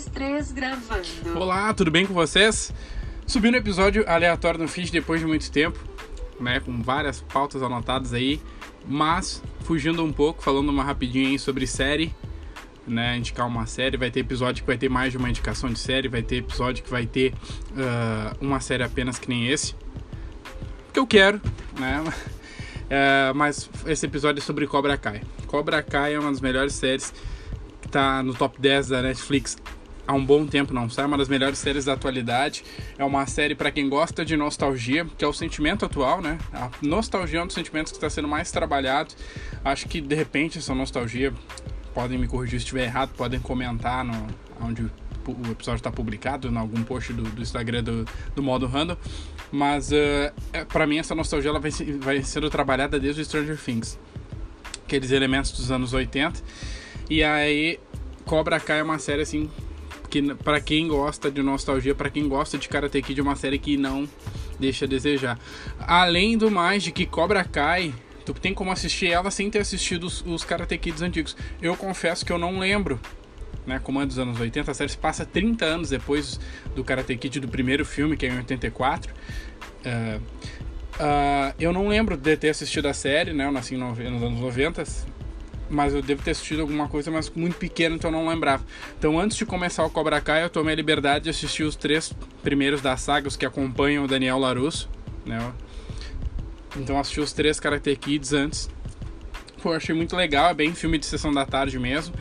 dois, três, gravando. Olá, tudo bem com vocês? Subindo um episódio aleatório no feed depois de muito tempo, né? Com várias pautas anotadas aí, mas fugindo um pouco, falando uma rapidinho aí sobre série, né? Indicar uma série, vai ter episódio que vai ter mais de uma indicação de série, vai ter episódio que vai ter uh, uma série apenas que nem esse. Que eu quero, né? Uh, mas esse episódio é sobre Cobra Kai. Cobra Kai é uma das melhores séries tá no top 10 da Netflix há um bom tempo, não sai, é uma das melhores séries da atualidade. É uma série para quem gosta de nostalgia, que é o sentimento atual, né? A nostalgia é um dos sentimentos que está sendo mais trabalhado. Acho que de repente essa nostalgia, podem me corrigir se estiver errado, podem comentar no, onde o episódio está publicado, em algum post do, do Instagram do, do modo random. Mas uh, para mim essa nostalgia ela vai, vai sendo trabalhada desde o Stranger Things. Aqueles elementos dos anos 80 e aí, Cobra Kai é uma série assim que para quem gosta de nostalgia, para quem gosta de Karate Kid, é uma série que não deixa a desejar. Além do mais de que Cobra Kai, tu tem como assistir ela sem ter assistido os, os Karate Kids antigos. Eu confesso que eu não lembro né, como é dos anos 80, a série se passa 30 anos depois do Karate Kid do primeiro filme, que é em 84. Uh, uh, eu não lembro de ter assistido a série, né, eu nasci nos anos 90, mas eu devo ter assistido alguma coisa, mas muito pequeno, então não lembrava. Então, antes de começar o Cobra Kai, eu tomei a liberdade de assistir os três primeiros da saga, os que acompanham o Daniel Larusso, né? Então, assisti os três Karate Kids antes. Pô, achei muito legal, é bem filme de sessão da tarde mesmo.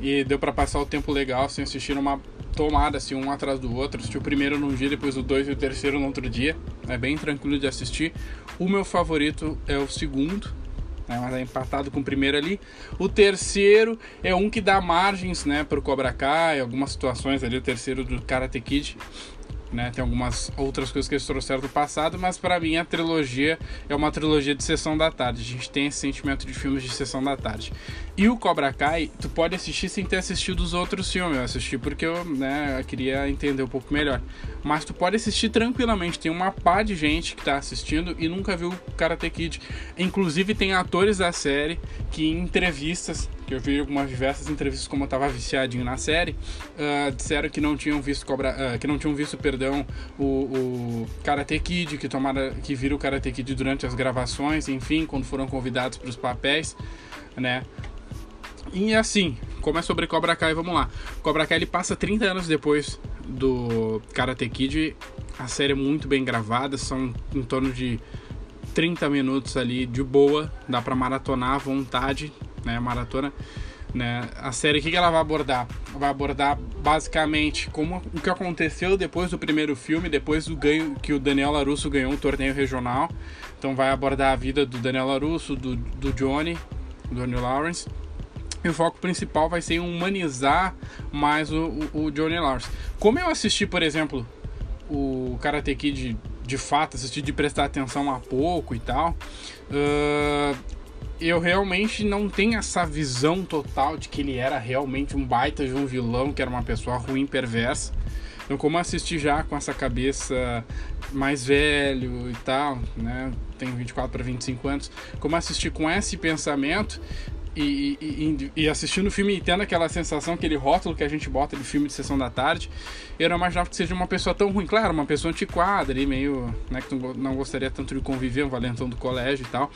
E deu para passar o tempo legal, assim, assistir uma tomada, assim, um atrás do outro. Assisti o primeiro num dia, depois o dois e o terceiro no outro dia. É bem tranquilo de assistir. O meu favorito é o segundo, né, mas é empatado com o primeiro ali. O terceiro é um que dá margens né, para o Cobra Kai, algumas situações ali, o terceiro do Karate Kid. Né? Tem algumas outras coisas que eles trouxeram do passado, mas para mim a trilogia é uma trilogia de sessão da tarde. A gente tem esse sentimento de filmes de sessão da tarde. E o Cobra Kai, tu pode assistir sem ter assistido os outros filmes. Eu assisti porque eu, né, eu queria entender um pouco melhor. Mas tu pode assistir tranquilamente. Tem uma pá de gente que tá assistindo e nunca viu Karate Kid. Inclusive tem atores da série que em entrevistas que eu vi algumas diversas entrevistas como eu tava viciadinho na série, uh, disseram que não tinham visto cobra, uh, que não tinham visto, perdão, o, o Karate Kid, que tomaram, que viram o Karate Kid durante as gravações, enfim, quando foram convidados para os papéis, né? E assim, como é sobre Cobra Kai, vamos lá. Cobra Kai ele passa 30 anos depois do Karate Kid. A série é muito bem gravada, são em torno de 30 minutos ali de boa, dá para maratonar à vontade, né, maratona, né? A série o que ela vai abordar? Vai abordar basicamente como o que aconteceu depois do primeiro filme, depois do ganho que o Daniel Larusso ganhou um torneio regional. Então vai abordar a vida do Daniel Larusso, do, do Johnny, do Johnny Lawrence. E o foco principal vai ser humanizar mais o, o, o Johnny Lawrence. Como eu assisti, por exemplo, o Karate Kid de, de fato, assisti de prestar atenção a pouco e tal. Uh, eu realmente não tenho essa visão total de que ele era realmente um baita de um vilão, que era uma pessoa ruim, perversa. Então, como assisti já com essa cabeça mais velho e tal, né? Tenho 24 para 25 anos. Como assisti com esse pensamento, e, e, e, assistindo o filme e tendo aquela sensação, aquele rótulo que a gente bota de filme de sessão da tarde, eu não imaginava que seja uma pessoa tão ruim. Claro, uma pessoa antiquada ali, meio. Né, que não gostaria tanto de conviver, um valentão do colégio e tal.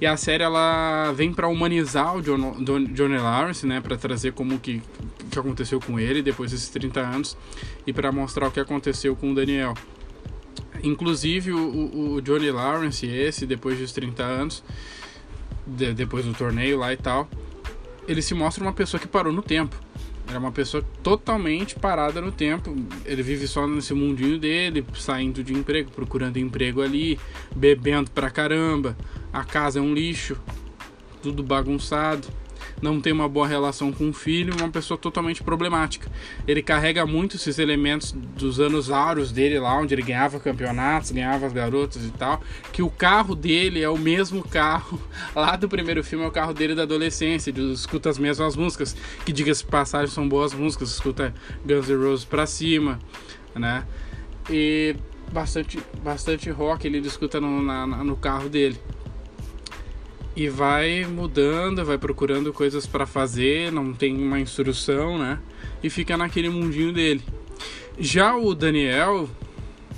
E a série ela vem para humanizar o John, Johnny Lawrence, né, para trazer como que, que aconteceu com ele depois desses 30 anos e para mostrar o que aconteceu com o Daniel. Inclusive o, o Johnny Lawrence, esse, depois dos 30 anos de, depois do torneio lá e tal, ele se mostra uma pessoa que parou no tempo. Era uma pessoa totalmente parada no tempo. Ele vive só nesse mundinho dele, saindo de emprego, procurando emprego ali, bebendo pra caramba. A casa é um lixo, tudo bagunçado não tem uma boa relação com o filho, uma pessoa totalmente problemática. Ele carrega muito esses elementos dos anos áureos dele lá, onde ele ganhava campeonatos, ganhava as garotas e tal, que o carro dele é o mesmo carro lá do primeiro filme, é o carro dele da adolescência, ele escuta as mesmas músicas, que diga-se passagem são boas músicas, escuta Guns N' Roses pra cima, né? E bastante, bastante rock ele escuta no, na, no carro dele. E vai mudando, vai procurando coisas para fazer, não tem uma instrução, né? E fica naquele mundinho dele. Já o Daniel,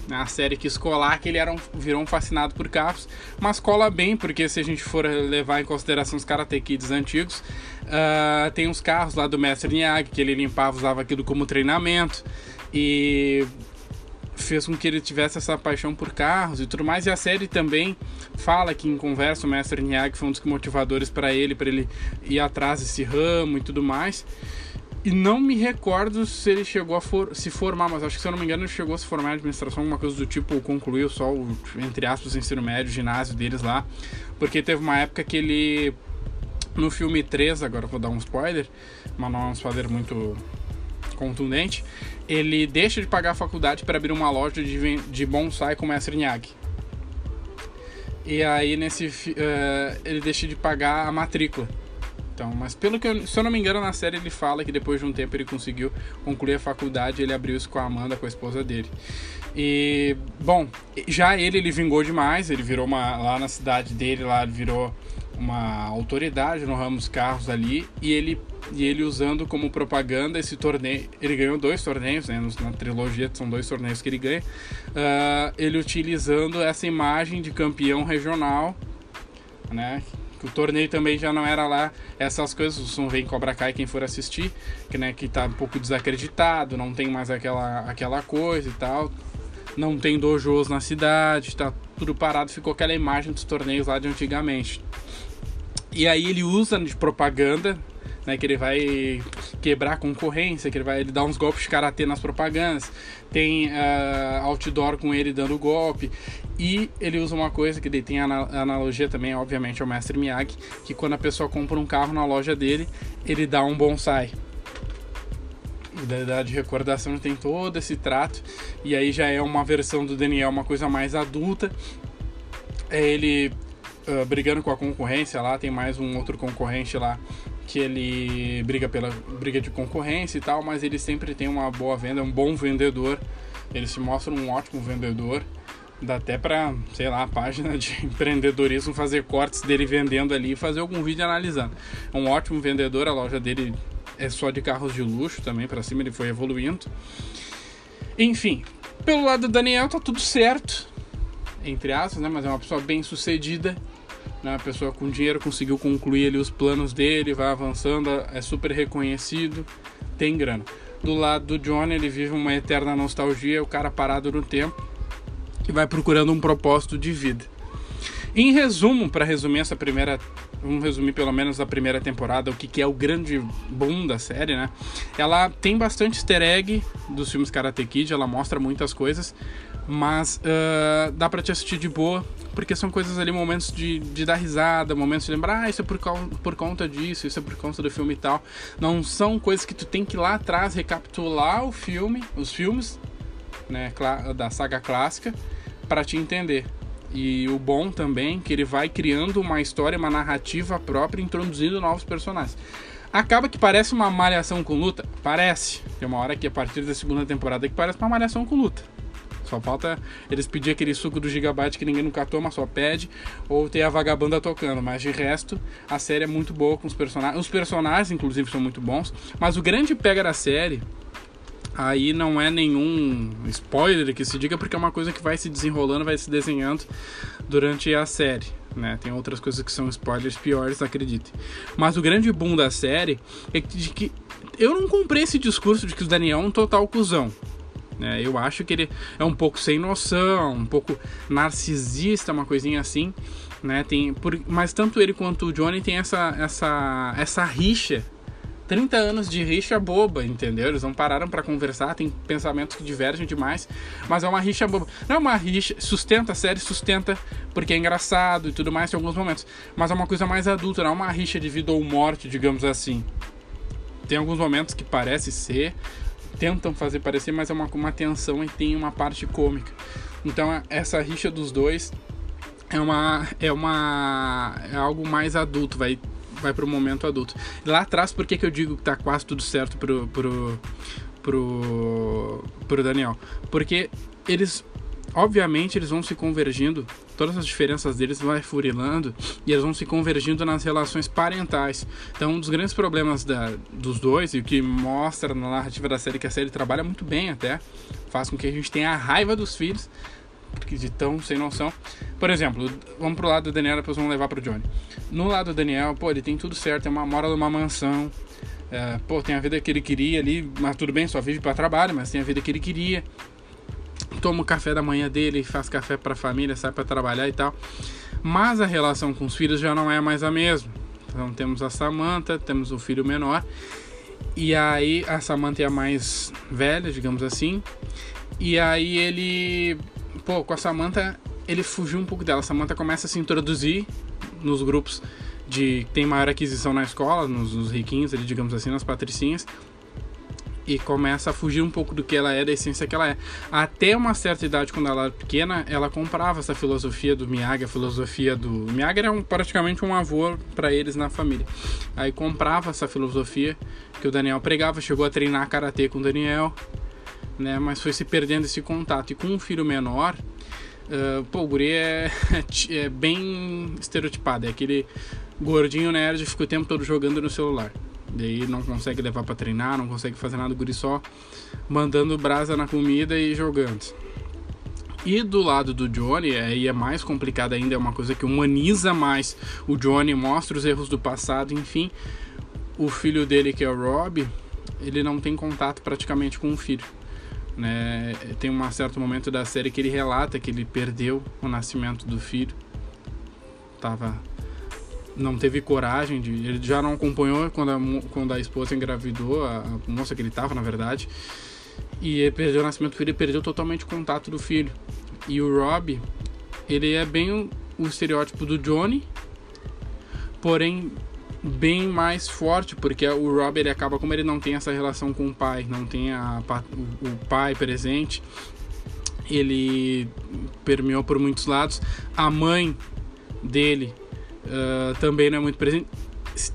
na série que escolar, que ele era um, virou um fascinado por carros, mas cola bem, porque se a gente for levar em consideração os Karate Kids antigos, uh, tem uns carros lá do Mestre Miyagi, que ele limpava, usava aquilo como treinamento, e fez com que ele tivesse essa paixão por carros e tudo mais. E a série também fala que em conversa o mestre Miyagi foi um dos motivadores para ele, para ele ir atrás desse ramo e tudo mais. E não me recordo se ele chegou a for se formar, mas acho que se eu não me engano ele chegou a se formar em administração, alguma coisa do tipo, ou concluiu só o, entre aspas, ensino médio, ginásio deles lá. Porque teve uma época que ele, no filme 3, agora vou dar um spoiler, mas não é um spoiler muito contundente, ele deixa de pagar a faculdade para abrir uma loja de, de bonsai com o mestre Miyagi. E aí nesse uh, ele deixa de pagar a matrícula. Então, mas pelo que eu, se eu não me engano na série ele fala que depois de um tempo ele conseguiu concluir a faculdade, ele abriu isso com a Amanda, com a esposa dele. E bom, já ele ele vingou demais, ele virou uma lá na cidade dele lá, ele virou uma autoridade no ramo dos carros ali e ele e ele usando como propaganda esse torneio. Ele ganhou dois torneios, né? Na trilogia são dois torneios que ele ganha. Uh, ele utilizando essa imagem de campeão regional, né? O torneio também já não era lá essas coisas, não vem Cobra Kai quem for assistir, que, né, que tá um pouco desacreditado, não tem mais aquela, aquela coisa e tal. Não tem dojos na cidade, tá tudo parado, ficou aquela imagem dos torneios lá de antigamente. E aí ele usa de propaganda né, que ele vai quebrar a concorrência, que ele vai ele dar uns golpes de karatê nas propagandas, tem uh, outdoor com ele dando golpe, e ele usa uma coisa que tem analogia também, obviamente, ao mestre Miyagi, que quando a pessoa compra um carro na loja dele, ele dá um bonsai. Da de recordação tem todo esse trato, e aí já é uma versão do Daniel, uma coisa mais adulta. É ele uh, brigando com a concorrência lá, tem mais um outro concorrente lá que ele briga pela briga de concorrência e tal, mas ele sempre tem uma boa venda, um bom vendedor. Ele se mostra um ótimo vendedor. Dá até para, sei lá, a página de empreendedorismo fazer cortes dele vendendo ali e fazer algum vídeo analisando. Um ótimo vendedor, a loja dele é só de carros de luxo também, para cima ele foi evoluindo. Enfim, pelo lado do Daniel tá tudo certo, entre aspas, né? Mas é uma pessoa bem sucedida né? A pessoa com dinheiro conseguiu concluir ali os planos dele, vai avançando, é super reconhecido, tem grana. Do lado do Johnny, ele vive uma eterna nostalgia, o cara parado no tempo, que vai procurando um propósito de vida. Em resumo, para resumir essa primeira, vamos resumir pelo menos a primeira temporada, o que, que é o grande boom da série, né? Ela tem bastante easter egg dos filmes Karate Kid, ela mostra muitas coisas, mas uh, dá para te assistir de boa, porque são coisas ali, momentos de, de dar risada, momentos de lembrar, ah, isso é por, por conta disso, isso é por conta do filme e tal. Não são coisas que tu tem que ir lá atrás recapitular o filme, os filmes, né, da saga clássica, para te entender. E o bom também que ele vai criando uma história, uma narrativa própria, introduzindo novos personagens. Acaba que parece uma malhação com luta? Parece. Tem uma hora que a partir da segunda temporada que parece uma malhação com luta. Só falta eles pedir aquele suco do Gigabyte que ninguém nunca toma, só pede, ou ter a vagabanda tocando. Mas de resto, a série é muito boa com os personagens. Os personagens, inclusive, são muito bons. Mas o grande pega da série aí não é nenhum spoiler que se diga, porque é uma coisa que vai se desenrolando, vai se desenhando durante a série. Né? Tem outras coisas que são spoilers piores, acredite. Mas o grande boom da série é de que eu não comprei esse discurso de que o Daniel é um total cuzão. Né? Eu acho que ele é um pouco sem noção, um pouco narcisista, uma coisinha assim. Né? Tem, por, mas tanto ele quanto o Johnny tem essa, essa, essa rixa 30 anos de rixa boba, entendeu? Eles não pararam para conversar, tem pensamentos que divergem demais, mas é uma rixa boba. Não é uma rixa, sustenta a série, sustenta porque é engraçado e tudo mais em alguns momentos, mas é uma coisa mais adulta, não é uma rixa de vida ou morte, digamos assim. Tem alguns momentos que parece ser, tentam fazer parecer, mas é uma, uma tensão e tem uma parte cômica. Então essa rixa dos dois é uma é uma é algo mais adulto, vai vai para o momento adulto. Lá atrás, por que, que eu digo que tá quase tudo certo pro pro pro pro Daniel? Porque eles obviamente eles vão se convergindo, todas as diferenças deles vai furilando e eles vão se convergindo nas relações parentais. Então, um dos grandes problemas da, dos dois, e o que mostra na narrativa da série que a série trabalha muito bem até, faz com que a gente tenha a raiva dos filhos, porque de tão sem noção. Por exemplo, vamos pro lado do Daniel, depois vamos levar pro Johnny. No lado do Daniel, pô, ele tem tudo certo, tem uma mora numa mansão, é, pô, tem a vida que ele queria ali, mas tudo bem, só vive para trabalho, mas tem a vida que ele queria toma o café da manhã dele, faz café para a família, sai para trabalhar e tal. Mas a relação com os filhos já não é mais a mesma. Então temos a Samantha, temos o filho menor. E aí a Samantha é a mais velha, digamos assim. E aí ele, pô, com a Samantha, ele fugiu um pouco dela. A Samantha começa a se introduzir nos grupos de tem maior aquisição na escola, nos, nos riquinhos, ali, digamos assim, nas patricinhas e começa a fugir um pouco do que ela é, da essência que ela é. Até uma certa idade, quando ela era pequena, ela comprava essa filosofia do Miyagi, a filosofia do. Miyagi era um, praticamente um avô para eles na família. Aí comprava essa filosofia que o Daniel pregava, chegou a treinar karatê com o Daniel, né? Mas foi se perdendo esse contato. E com um filho menor, uh, pô, o guri é, é bem estereotipado, é aquele gordinho nerd que fica o tempo todo jogando no celular. Daí não consegue levar para treinar, não consegue fazer nada, o guri só mandando brasa na comida e jogando. E do lado do Johnny, aí é mais complicado ainda, é uma coisa que humaniza mais o Johnny, mostra os erros do passado, enfim. O filho dele, que é o Rob, ele não tem contato praticamente com o filho. Né? Tem um certo momento da série que ele relata que ele perdeu o nascimento do filho. Tava não teve coragem de. Ele já não acompanhou quando a, quando a esposa engravidou, a, a moça que ele estava, na verdade. E ele perdeu o nascimento do filho e perdeu totalmente o contato do filho. E o Rob, ele é bem o, o estereótipo do Johnny, porém bem mais forte, porque o Rob ele acaba, como ele não tem essa relação com o pai, não tem a, o, o pai presente, ele permeou por muitos lados. A mãe dele uh, também não é muito presente.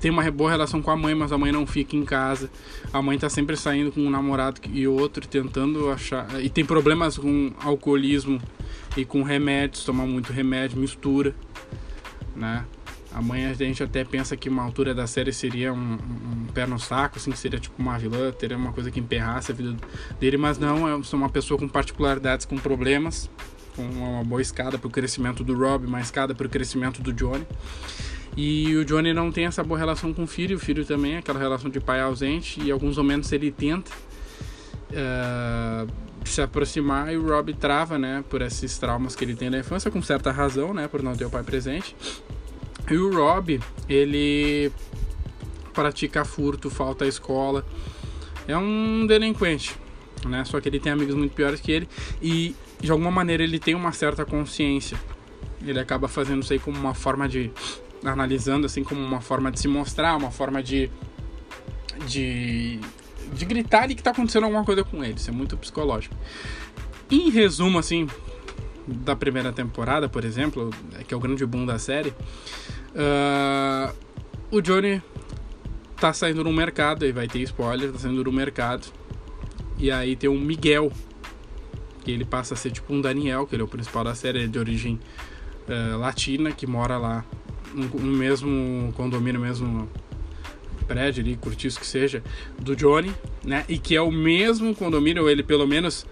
Tem uma boa relação com a mãe, mas a mãe não fica em casa. A mãe tá sempre saindo com um namorado e outro, tentando achar. E tem problemas com alcoolismo e com remédios, toma muito remédio, mistura, né? Mãe a gente até pensa que uma altura da série seria um, um, pé no saco, assim, seria tipo uma vilã, teria uma coisa que emperrasse a vida dele, mas não, é uma pessoa com particularidades, com problemas, uma boa escada para o crescimento do Rob, uma escada para o crescimento do Johnny. E o Johnny não tem essa boa relação com o filho, o filho também, aquela relação de pai ausente, e alguns momentos ele tenta uh, se aproximar e o Rob trava, né, por esses traumas que ele tem na infância, com certa razão, né, por não ter o pai presente. E o Rob, ele pratica furto, falta à escola, é um delinquente, né, só que ele tem amigos muito piores que ele, e de alguma maneira ele tem uma certa consciência. Ele acaba fazendo isso aí como uma forma de analisando assim como uma forma de se mostrar, uma forma de de de gritar ali que tá acontecendo alguma coisa com ele. Isso é muito psicológico. Em resumo assim, da primeira temporada, por exemplo, que é o grande boom da série, uh, o Johnny tá saindo no mercado, e vai ter spoiler, tá saindo no mercado. E aí tem um Miguel, que ele passa a ser tipo um Daniel, que ele é o principal da série, é de origem uh, latina, que mora lá no, mesmo condomínio, mesmo prédio ali, curtiço que seja, do Johnny, né? E que é o mesmo condomínio, ou ele pelo menos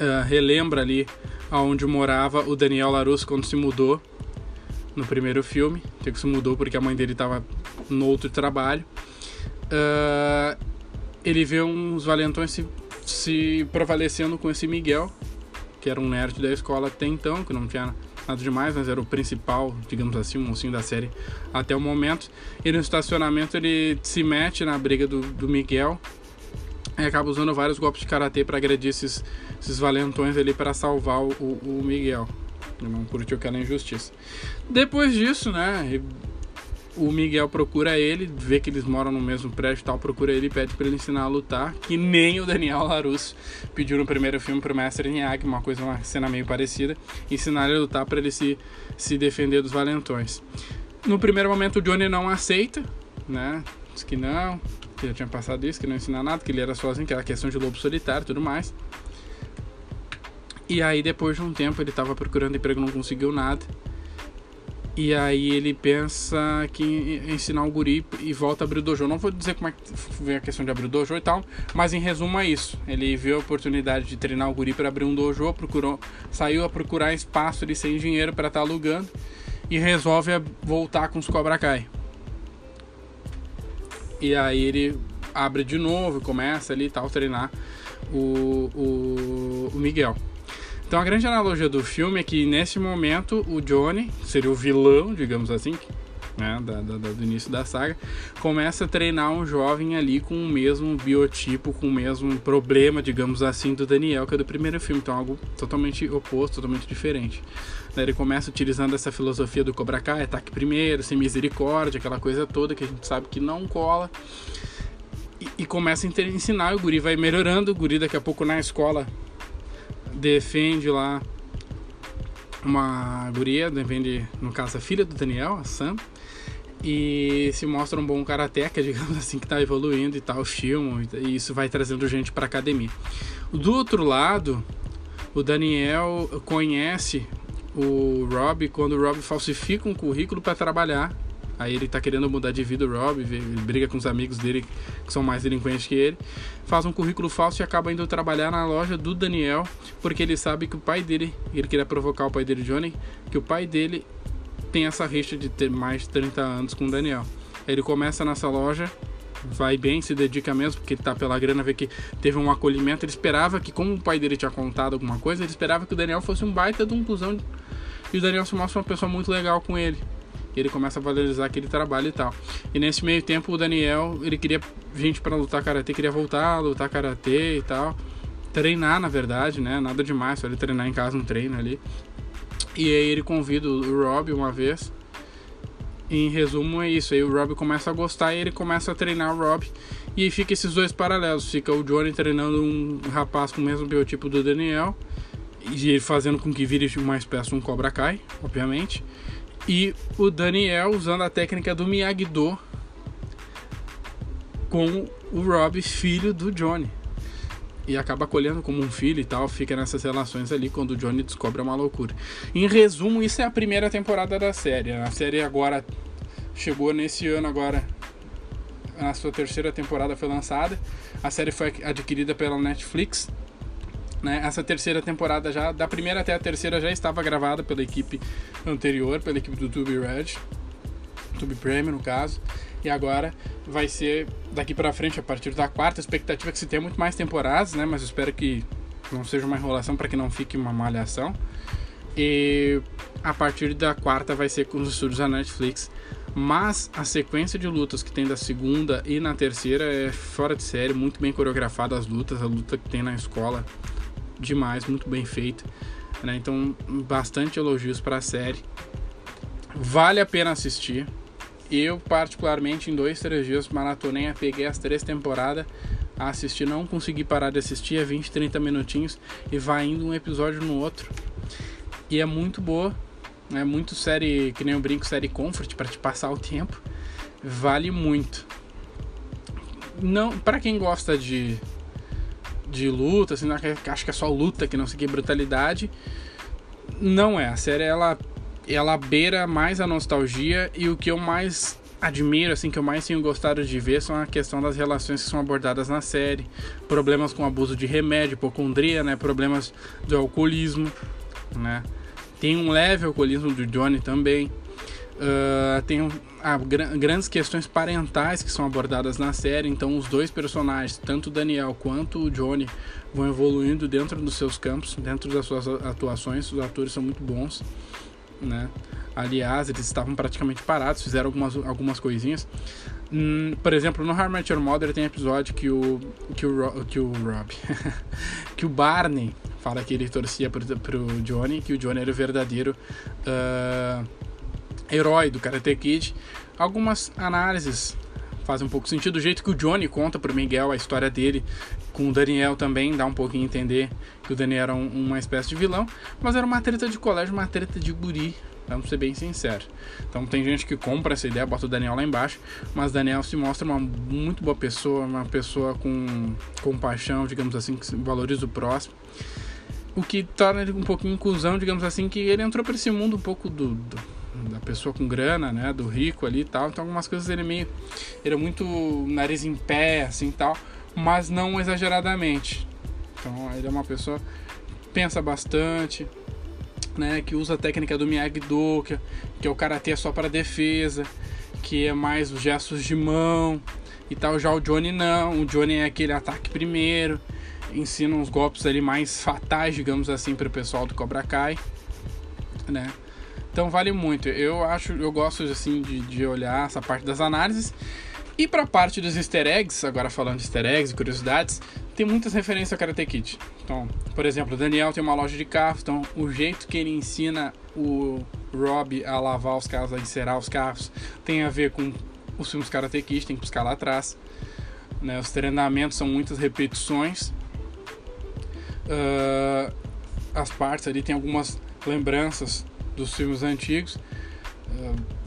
uh, relembra ali aonde morava o Daniel Larusso quando se mudou no primeiro filme, que se mudou porque a mãe dele estava no outro trabalho. Uh, ele vê uns valentões se se prevalecendo com esse Miguel, que era um nerd da escola até então, que não tinha nada demais, mas era o principal, digamos assim, o mocinho da série até o momento. E no estacionamento ele se mete na briga do, do Miguel e acaba usando vários golpes de karatê para agredir esses, esses valentões ali para salvar o, o Miguel. Ele não curtiu aquela injustiça. Depois disso, né? O Miguel procura ele, vê que eles moram no mesmo prédio e tal, procura ele e pede para ele ensinar a lutar, que nem o Daniel Larusso pediu no primeiro filme pro mestre Miyagi, uma coisa, uma cena meio parecida, ensinar ele a lutar para ele se, se defender dos valentões. No primeiro momento o Johnny não aceita, né? Diz que não, que já tinha passado isso, que não ensinar nada, que ele era sozinho, que era questão de lobo solitário e tudo mais. E aí depois de um tempo ele estava procurando emprego, não conseguiu nada. E aí ele pensa que ensinar o guri e volta a abrir o dojo. Não vou dizer como é que vem a questão de abrir o dojo e tal, mas em resumo é isso. Ele viu a oportunidade de treinar o guri para abrir um dojo, procurou, saiu a procurar espaço ali sem dinheiro para estar tá alugando e resolve voltar com os Cobra Kai. E aí ele abre de novo começa ali tal treinar o, o, o Miguel. Então a grande analogia do filme é que nesse momento o Johnny, seria o vilão, digamos assim, né, da, da, do início da saga, começa a treinar um jovem ali com o mesmo biotipo, com o mesmo problema, digamos assim, do Daniel, que é do primeiro filme. Então algo totalmente oposto, totalmente diferente. Ele começa utilizando essa filosofia do Cobra Kai, ataque primeiro, sem misericórdia, aquela coisa toda que a gente sabe que não cola. E, e começa a ensinar, o guri vai melhorando, o guri daqui a pouco na escola defende lá uma guria, defende, no caso, a filha do Daniel, a Sam, e se mostra um bom karateca, digamos assim, que está evoluindo e tal, filme, e isso vai trazendo gente para academia. Do outro lado, o Daniel conhece o Rob quando o Rob falsifica um currículo para trabalhar Aí ele tá querendo mudar de vida o Rob, ele briga com os amigos dele que são mais delinquentes que ele, faz um currículo falso e acaba indo trabalhar na loja do Daniel, porque ele sabe que o pai dele, ele queria provocar o pai dele, Johnny, que o pai dele tem essa rixa de ter mais de 30 anos com o Daniel. Aí ele começa nessa loja, vai bem, se dedica mesmo, porque ele tá pela grana, vê que teve um acolhimento. Ele esperava que, como o pai dele tinha contado alguma coisa, ele esperava que o Daniel fosse um baita de um cuzão. E o Daniel se mostra uma pessoa muito legal com ele. E ele começa a valorizar aquele trabalho e tal. E nesse meio tempo o Daniel, ele queria gente para lutar karatê, queria voltar a lutar karatê e tal. Treinar, na verdade, né? Nada demais, só ele treinar em casa um treino ali. E aí ele convida o Rob uma vez. Em resumo é isso, aí o Rob começa a gostar e ele começa a treinar o Rob. E aí fica esses dois paralelos, fica o Johnny treinando um rapaz com o mesmo biotipo do Daniel e fazendo com que vire uma espécie um Cobra Kai, obviamente. E o Daniel usando a técnica do Miyagi-Do com o Rob, filho do Johnny. E acaba acolhendo como um filho e tal, fica nessas relações ali quando o Johnny descobre uma loucura. Em resumo, isso é a primeira temporada da série. A série agora chegou nesse ano agora. A sua terceira temporada foi lançada. A série foi adquirida pela Netflix né? Essa terceira temporada já, da primeira até a terceira, já estava gravada pela equipe anterior, pela equipe do Tube Red, Tube Premium no caso. E agora vai ser daqui para frente, a partir da quarta. A expectativa é que se tenha muito mais temporadas, né? Mas espero que não seja uma enrolação para que não fique uma malhação. E a partir da quarta vai ser com os estúdios da Netflix. Mas a sequência de lutas que tem da segunda e na terceira é fora de série, muito bem coreografada as lutas, a luta que tem na escola demais, muito bem feita. Né? Então, bastante elogios para a série. Vale a pena assistir. Eu, particularmente, em dois, três dias, maratonei, peguei as três temporadas, assisti, não consegui parar de assistir, é 20, 30 minutinhos e vai indo um episódio no outro. E é muito boa, é muito série, que nem eu brinco, série comfort para te passar o tempo. Vale muito. Não, para quem gosta de de luta, assim, acho que é só luta, que não sei que brutalidade. Não é, a série ela ela beira mais a nostalgia e o que eu mais admiro, assim, que eu mais tenho gostado de ver são a questão das relações que são abordadas na série, problemas com abuso de remédio, hipocondria, né, problemas do alcoolismo, né. Tem um leve alcoolismo do Johnny também. Uh, tem ah, grandes questões parentais que são abordadas na série, então os dois personagens, tanto Daniel quanto o Johnny, vão evoluindo dentro dos seus campos, dentro das suas atuações, os atores são muito bons, né? Aliás, eles estavam praticamente parados, fizeram algumas, algumas coisinhas. Hum, por exemplo, no I Your Mother tem episódio que o que o, que o Rob, que o Barney fala que ele torcia pro, pro Johnny, que o Johnny era o verdadeiro uh, herói do Karate Kid. Algumas análises fazem um pouco sentido. O jeito que o Johnny conta pro Miguel a história dele, com o Daniel também, dá um pouquinho a entender que o Daniel era um, uma espécie de vilão. Mas era uma treta de colégio, uma treta de guri, vamos ser bem sincero. Então tem gente que compra essa ideia, bota o Daniel lá embaixo, mas Daniel se mostra uma muito boa pessoa, uma pessoa com compaixão, digamos assim, que valoriza o próximo. o que torna ele um pouquinho inclusão, digamos assim, que ele entrou para esse mundo um pouco do, do, pessoa com grana, né, do rico ali e tal. Então algumas coisas ele é meio ele é muito nariz em pé assim, tal, mas não exageradamente. Então ele é uma pessoa que pensa bastante, né, que usa a técnica do Miyagi-Do, que, que é o karatê só para defesa, que é mais os gestos de mão e tal. Já o Johnny não, o Johnny é aquele ataque primeiro ensina uns golpes ali mais fatais, digamos assim, para o pessoal do Cobra Kai, né? Então vale muito. Eu acho, eu gosto assim de, de olhar essa parte das análises. E para a parte dos easter eggs, agora falando de easter eggs e curiosidades, tem muitas referências ao Karate Kid. Então, por exemplo, o Daniel tem uma loja de carros, então o jeito que ele ensina o Rob a lavar os carros, a encerar os carros, tem a ver com os filmes Karate Kid, tem que buscar lá atrás. Né? Os treinamentos são muitas repetições uh, as partes ali tem algumas lembranças dos filmes antigos.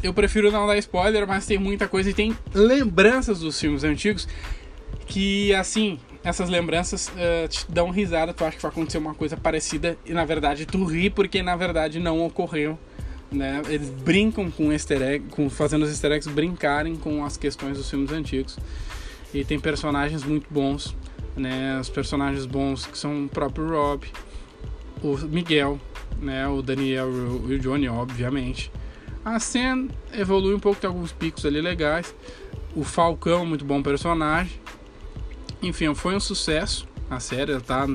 Eu prefiro não dar spoiler, mas tem muita coisa e tem lembranças dos filmes antigos que, assim, essas lembranças uh, te dão risada. Tu acha que vai acontecer uma coisa parecida e na verdade tu ri porque na verdade não ocorreu. Né? Eles brincam com easter egg, com, fazendo os easter eggs brincarem com as questões dos filmes antigos. E tem personagens muito bons né? Os personagens bons que são o próprio Rob, o Miguel, né? O Daniel e o Johnny, obviamente. A Sen evolui um pouco, tem alguns picos ali legais. O Falcão, muito bom personagem. Enfim, foi um sucesso. A série está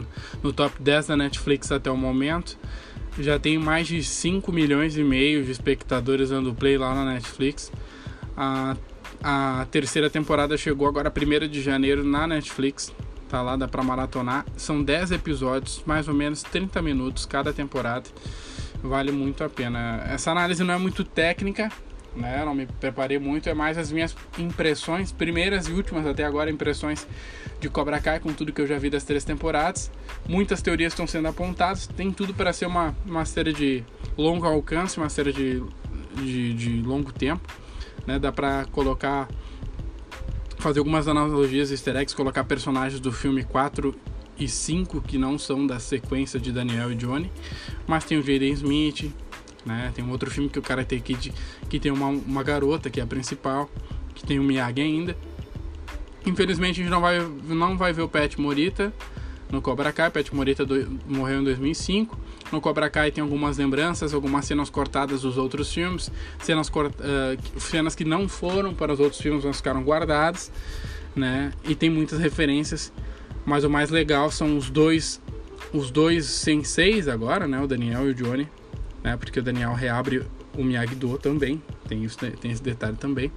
no top 10 da Netflix até o momento. Já tem mais de 5 milhões e meio de espectadores dando play lá na Netflix. A, a terceira temporada chegou agora 1 de janeiro na Netflix tá lá, dá pra maratonar. São 10 episódios, mais ou menos 30 minutos cada temporada. Vale muito a pena. Essa análise não é muito técnica, né? Não me preparei muito, é mais as minhas impressões, primeiras e últimas até agora, impressões de Cobra Kai com tudo que eu já vi das três temporadas. Muitas teorias estão sendo apontadas, tem tudo para ser uma, uma série de longo alcance, uma série de, de, de longo tempo, né? Dá para colocar fazer algumas analogias easter eggs, colocar personagens do filme 4 e 5 que não são da sequência de Daniel e Johnny, mas tem o Jaden Smith, né? Tem um outro filme que o cara tem que, que tem uma, uma garota que é a principal, que tem o Miyagi ainda. Infelizmente a gente não vai, não vai ver o Pet Morita no Cobra Kai. Pet Morita do, morreu em 2005. No Cobra Kai tem algumas lembranças, algumas cenas cortadas dos outros filmes, cenas, uh, cenas que não foram para os outros filmes, mas ficaram guardadas, né? E tem muitas referências, mas o mais legal são os dois, os dois senseis agora, né? O Daniel e o Johnny, né? Porque o Daniel reabre o Miyagi-Do também, tem, isso, tem esse detalhe também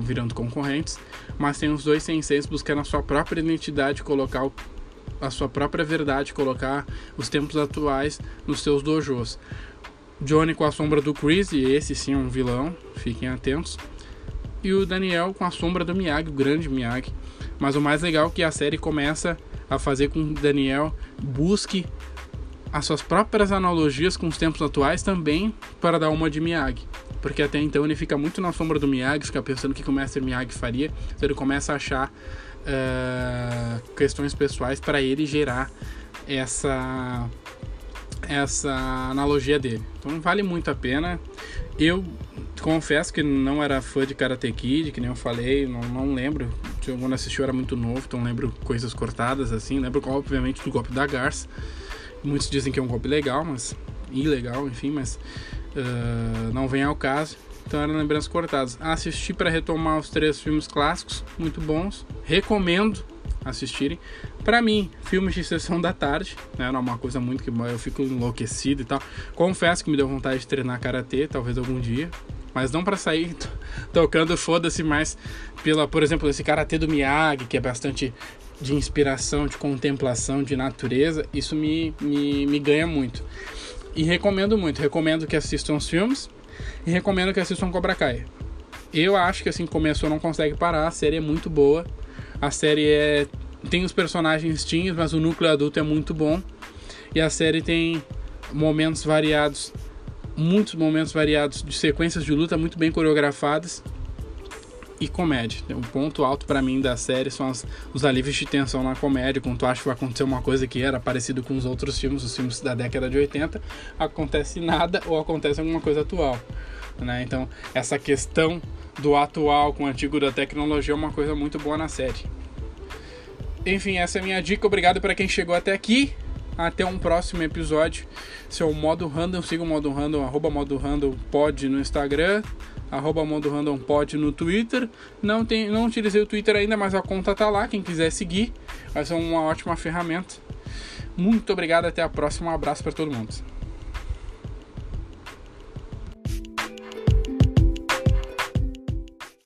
virando concorrentes, mas tem os dois senseis buscando a sua própria identidade, colocar o a sua própria verdade, colocar os tempos atuais nos seus dojos. Johnny com a sombra do Chris, e esse sim é um vilão, fiquem atentos. E o Daniel com a sombra do Miyagi, o grande Miyagi. Mas o mais legal é que a série começa a fazer com que o Daniel busque as suas próprias analogias com os tempos atuais também para dar uma de Miyagi. Porque até então ele fica muito na sombra do Miyagi, fica pensando o que o mestre Miyagi faria. Então ele começa a achar uh, questões pessoais para ele gerar essa essa analogia dele. Então vale muito a pena. Eu confesso que não era fã de Karate Kid, que nem eu falei, não, não lembro. Quando assisti eu era muito novo, então lembro coisas cortadas assim. Lembro, obviamente, do golpe da garça. Muitos dizem que é um golpe legal, mas ilegal, enfim, mas uh, não vem ao caso. Então eram lembranças cortadas. Assisti para retomar os três filmes clássicos, muito bons. Recomendo assistirem. Para mim, filmes de sessão da tarde, né, é uma coisa muito que eu fico enlouquecido e tal. Confesso que me deu vontade de treinar karatê, talvez algum dia, mas não para sair tocando foda-se mais pela, por exemplo, esse karatê do Miyagi, que é bastante de inspiração, de contemplação, de natureza, isso me, me, me ganha muito. E recomendo muito, recomendo que assistam os filmes e recomendo que assistam Cobra Kai. Eu acho que assim começou não consegue parar, a série é muito boa. A série é tem os personagens teens, mas o núcleo adulto é muito bom. E a série tem momentos variados, muitos momentos variados de sequências de luta muito bem coreografadas. E comédia. Um ponto alto para mim da série são as, os alívios de tensão na comédia, quando tu acha que vai acontecer uma coisa que era parecido com os outros filmes, os filmes da década de 80, acontece nada ou acontece alguma coisa atual. Né? Então, essa questão do atual com o antigo da tecnologia é uma coisa muito boa na série. Enfim, essa é a minha dica. Obrigado para quem chegou até aqui. Até um próximo episódio. Seu é modo random, siga o modo random, arroba modo random pod no Instagram, arroba modo random pod no Twitter. Não, tem, não utilizei o Twitter ainda, mas a conta tá lá. Quem quiser seguir, vai ser uma ótima ferramenta. Muito obrigado, até a próxima. Um abraço para todo mundo.